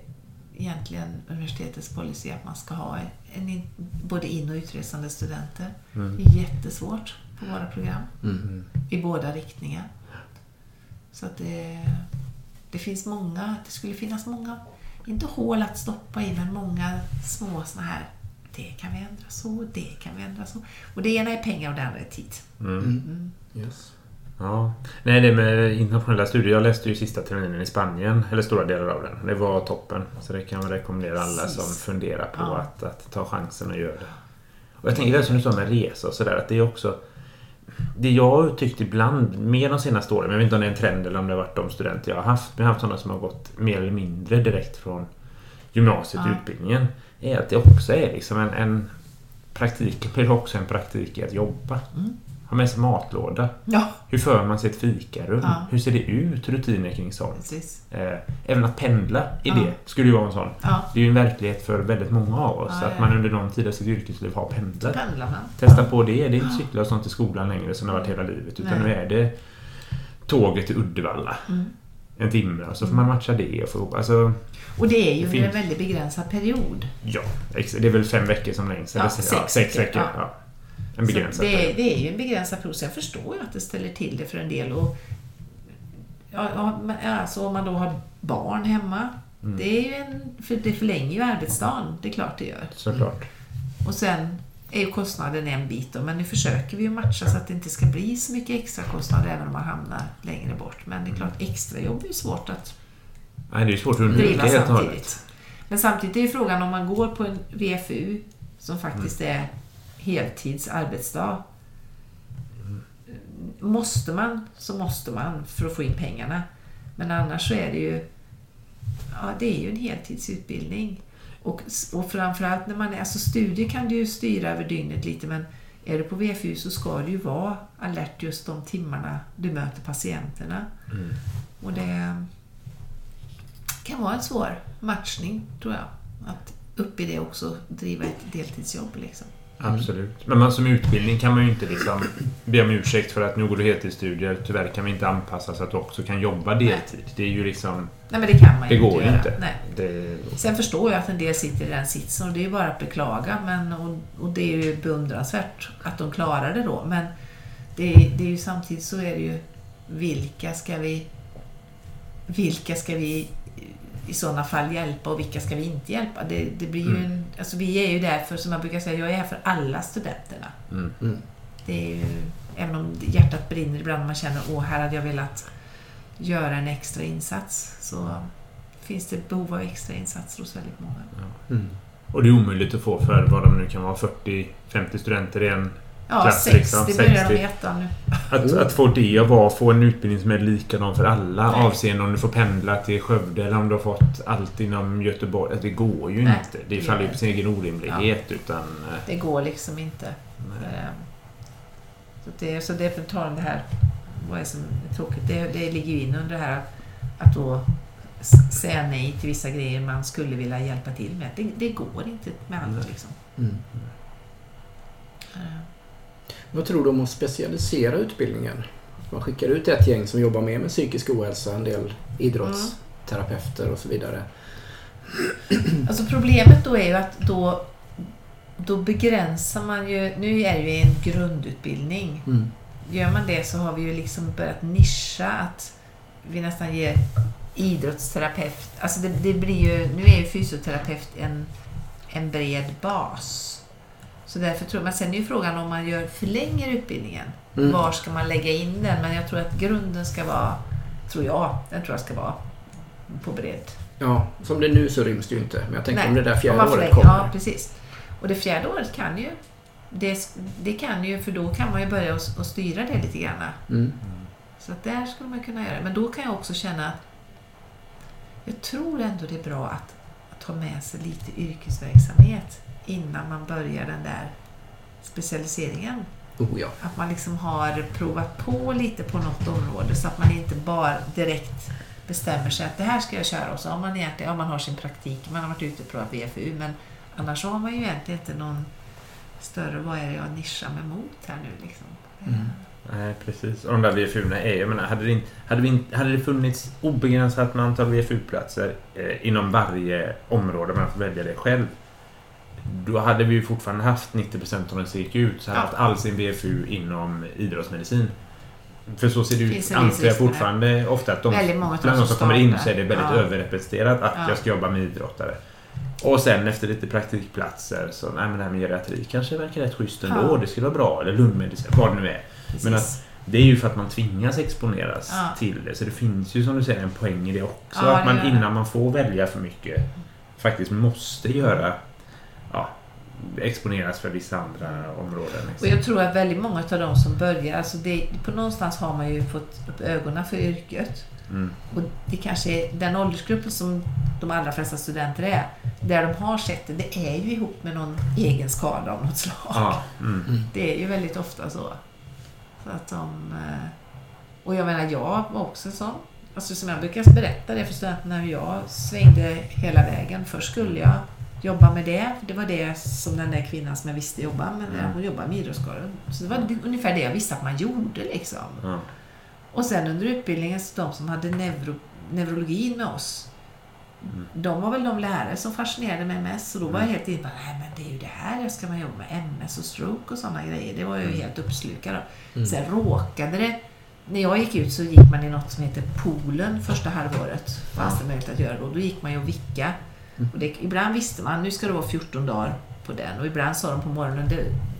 egentligen universitetets policy att man ska ha en, in, både in och utresande studenter. Mm. Det är jättesvårt på våra program Mm. i båda riktningar. Så att det, det finns många, det skulle finnas många, inte hål att stoppa i, men många små såna här, det kan vi ändra så, det kan vi ändra så. Och det ena är pengar och det andra är tid. Mm. Mm. Yes. Ja. Nej, det med internationella studier. Jag läste ju sista terminen i Spanien, eller stora delar av den. Det var toppen. Så det kan jag rekommendera alla Precis. som funderar på Ja. att, att ta chansen och göra det. Och jag tänker det som du sa med resa och sådär, att det är också... Det jag har tyckt ibland, mer de senaste åren, jag vet inte om det är en trend eller om det har varit de studenter jag har haft, men jag har haft sådana som har gått mer eller mindre direkt från gymnasiet till Ja. utbildningen, är att det också är liksom en, en praktik, blir också en praktik i att jobba. Mm. Ha med sig matlåda. Ja, Hur för man sig ett fikarum? Ja. Hur ser det ut? Rutiner kring sånt. Eh, även att pendla i Ja. det skulle ju vara en sån. Det är ju en verklighet för väldigt många av oss. Att man under någon tid av sitt yrkesliv har pendlat. pendlar man. Testa på det. Det är inte cykla och sånt i skolan längre som det har varit hela livet. Utan Nej. nu är det tåget till Uddevalla. Mm. en timme och så får man matcha det. Och, få, alltså, Och det är ju Det under en väldigt begränsad period. ja, det är väl fem veckor som längst? Eller, sex sex veckor, veckor. En begränsad det, är, period. det är ju en begränsad period, så jag förstår ju att det ställer till det för en del. Och, ja, alltså om man då har barn hemma, Mm. det, är ju en, för det förlänger ju arbetsdagen, det är klart det gör. Såklart. Och sen är ju kostnaden en bit då, men nu försöker vi ju matcha så att det inte ska bli så mycket extra kostnader även om man hamnar längre bort. Men det är klart, extrajobb är ju svårt att Nej, det är svårt att undvika driva helt och hållet. samtidigt. Men samtidigt är ju frågan om man går på en VFU som faktiskt är heltidsarbetsdag. Måste man så måste man för att få in pengarna. Men annars så är det ju ja, det är ju en heltidsutbildning. Och, och framförallt när man är, alltså studier kan du ju styra över dygnet lite men är du på VFU så ska du ju vara alert just de timmarna du möter patienterna. Mm. Och det kan vara en svår matchning, tror jag. Att upp i det också driva ett deltidsjobb. Liksom. Absolut. Men man, som utbildning kan man ju inte liksom be om ursäkt för att nu går du heltidsstudier. Tyvärr kan vi inte anpassa så att du också kan jobba deltid. Det är ju liksom... Nej, men det kan man Det ju går inte ju göra. inte. Nej. Det, Sen förstår jag att en del sitter i den sitsen och det är ju bara att beklaga. Men, och, och det är ju beundransvärt att de klarar det då. Men det, är- det är ju samtidigt så är det ju vilka ska vi vilka ska vi i sådana fall hjälpa och vilka ska vi inte hjälpa? Det, det blir ju Mm. en, alltså vi är ju där för, som jag brukar säga, jag är här för alla studenterna. mm. Mm. Det är ju, även om hjärtat brinner ibland och man känner åh här hade jag velat göra en extra insats så finns det behov av extra insatser hos väldigt många. Mm. Och det är omöjligt att få för vad de nu kan vara 40-50 studenter i en Ja, Klass, 60 liksom, börjar de 60. i ettan nu. Att, att få det och vara, få en utbildning som är likadan för alla Nej. avseende om du får pendla till Skövde eller om du har fått allt inom Göteborg. Att Det går ju Nej, inte. Det det faller ju på sin egen orimlighet. Utan, eh, Det går liksom inte. nej. Eh, Så det, så det är på tal om det här, vad är som är tråkigt, det, det ligger ju in under det här att då säga nej till vissa grejer man skulle vilja hjälpa till med. Det, det går inte med allt liksom. Mm. Eh, Vad tror du om att specialisera utbildningen? Man skickar ut ett gäng som jobbar mer med psykisk ohälsa, en del idrottsterapeuter och så vidare. Alltså problemet då är ju att då, då begränsar man ju, nu är det ju en grundutbildning. Mm. Gör man det så har vi ju liksom börjat nischa att vi nästan ger idrottsterapeut, alltså det, det blir ju, nu är ju fysioterapeut en, en bred bas. Så därför tror man, sen är ju frågan om man gör, förlänger utbildningen, Mm. var ska man lägga in den? Men jag tror att grunden ska vara, tror jag, den tror jag ska vara på bredd. Ja, som det är nu så ryms det ju inte. Men jag tänker Nej, om det där fjärde året kommer. Ja, precis. Och det fjärde året kan ju, det, det kan ju, för då kan man ju börja att att styra det lite grann. Mm. Så att där skulle man kunna göra det. Men då kan jag också känna att jag tror ändå det är bra att ta med sig lite yrkesverksamhet innan man börjar den där specialiseringen. Oh ja. Att man liksom har provat på lite på något område så att man inte bara direkt bestämmer sig att det här ska jag köra och så har man egentligen, ja man har sin praktik, man har varit ute och provat VFU men annars har man ju egentligen inte någon större, vad är det jag nischar mig mot här nu liksom. Mm. Nej, precis. Och de där VFU-erna är... Jag menar, hade det, inte- hade, vi, inte- hade det funnits obegränsat med antal VFU-platser eh, inom varje område, man får välja det själv. Då hade vi ju fortfarande haft 90% av den CQ ut, så hade Ja. haft all sin VFU inom idrottsmedicin. För så ser det ut, anser jag fortfarande ofta att de, bland de som kommer in så är det väldigt Ja. överrepresenterat att Ja. jag ska jobba med idrottare. Och sen efter lite praktikplatser så, nej men det här med geriatrik kanske verkar rätt schysst ändå. Ja. Det skulle vara bra. Eller lungmedicin, vad det nu är. Men att det är ju för att man tvingas exponeras Ja. till det. Så det finns ju som du säger en poäng i det också. Ja, att man det. innan man får välja för mycket faktiskt måste göra ja, exponeras för vissa andra områden. Och Liksom. jag tror att väldigt många av de som börjar, alltså det, på någonstans har man ju fått upp ögonen för yrket. Mm. Och det kanske är den åldersgruppen som de allra flesta studenter är, där de har sett det, det är ju ihop med någon egen skada av något slag. Ja, mm. Det är ju väldigt ofta så. Att de, eh, och jag menar, jag var också sån. Alltså som jag brukar berätta det för studenterna hur jag svängde hela vägen. Först skulle jag jobba med det, det var det som den där kvinnan som jag visste jobbade med, Mm. hon jobbade med idrottsskador. Så det var ungefär det jag visste att man gjorde liksom. Ja. Och sen under utbildningen, så de som hade neuro, neurologin med oss. Mm. De var väl de lärare som fascinerade mig mest. Och då var jag Mm. helt inne på men det är ju det här jag ska man jobba med. MS och stroke och sådana grejer. Det var jag ju Mm. helt uppslukad av. Mm. Sen råkade det... När jag gick ut så gick man i något som heter poolen första halvåret. Fanns det möjlighet att göra då. Då gick man ju och vicka. Mm. Och det, ibland visste man nu ska det vara 14 dagar på den. Och ibland sa de på morgonen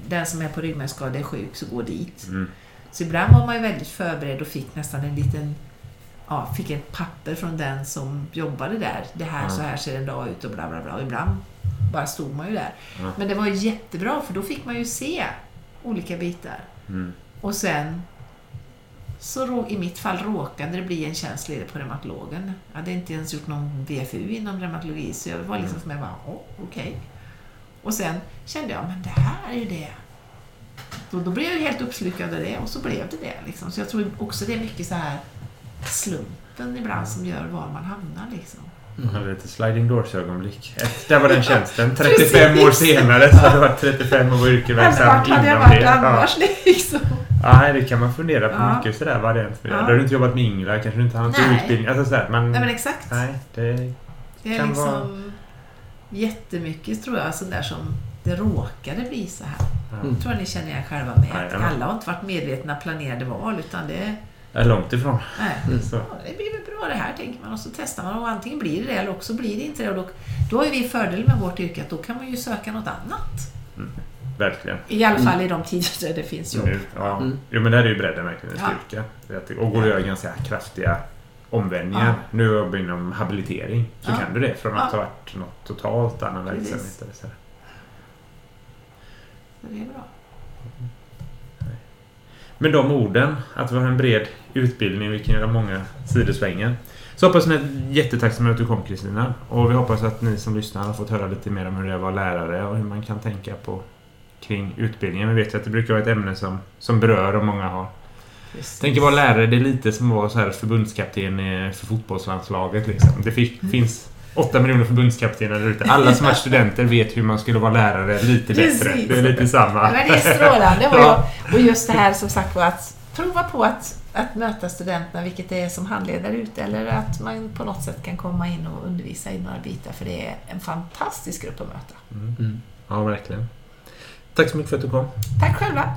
den som är på ryggmärgsskada är sjuk så gå dit. Mm. Så ibland var man ju väldigt förberedd och fick nästan en liten ja, fick ett papper från den som jobbade där. Det här, Ja. så här ser en dag ut och bla bla bla. Och ibland bara stod man ju där. Ja. Men det var jättebra för då fick man ju se olika bitar. Mm. Och sen så i mitt fall råkade det bli en tjänst ledig på reumatologen. Jag hade inte ens gjort någon VFU inom reumatologi så jag var liksom som jag bara, okej. Och sen kände jag, men det här är ju det. Då, då blev jag helt uppslukad av det och så blev det det. Liksom. Så jag tror också det är mycket så här slumpen ibland som gör var man hamnar. Liksom. Man hade lite sliding doors-ögonblick. Där var den tjänsten. 35 år senare så hade det varit 35 år yrkesverksam Vart hade jag varit det. Ja. annars? Liksom. Ja, det kan man fundera på Ja. mycket sådär med det. Ja. Då har du inte jobbat med Ingela, kanske du inte någon Nej. utbildning. Alltså sådär, man, Nej men exakt. nej, det... Det är liksom jättemycket tror jag sånt där som det råkade bli så här. Mm. tror jag ni känner igen själva med. Nej, alla har inte varit medvetna planerade val utan det, Jag är långt ifrån. nej, Mm. Så. ja, det blir väl bra det här tänker man och så testar man och antingen blir det det eller också blir det inte det. Och då, då har vi fördel med vårt yrke att då kan man ju söka något annat. Verkligen. I alla Mm. fall i de tider där det finns jobb. Nu, ja. Mm. Jo, men där är ju bredden verkligen en Ja. styrka. Det- Och går att göra ganska kraftiga omvändningar. Ja. Nu jobbar jag inom habilitering. Så Ja. kan du det från att Ja. ha varit något totalt annan Precis. verksamhet. Eller så. Så det är bra. Med de orden, att vi har en bred utbildning, vi kan göra många sidosvängar. Så hoppas ni är jättetacksamma att du kom Kristina. Och vi hoppas att ni som lyssnar har fått höra lite mer om hur det är att vara lärare och hur man kan tänka på kring utbildningen. Vi vet ju att det brukar vara ett ämne som, som berör och många har. Tänk att vara lärare, det är lite som att vara så här förbundskapten för fotbollslandslaget. Liksom. Det fi- Mm. finns åtta miljoner förbundskaptener där ute. Alla som är studenter vet hur man skulle vara lärare lite bättre. Det är lite samma. Men det är strålande. Och, Ja. och just det här som sagt var att prova på att, att möta studenterna, vilket det är som handledare ute, eller att man på något sätt kan komma in och undervisa i några bitar, för det är en fantastisk grupp att möta. Mm. Ja, verkligen. Tack så mycket för att du kom. Tack själva!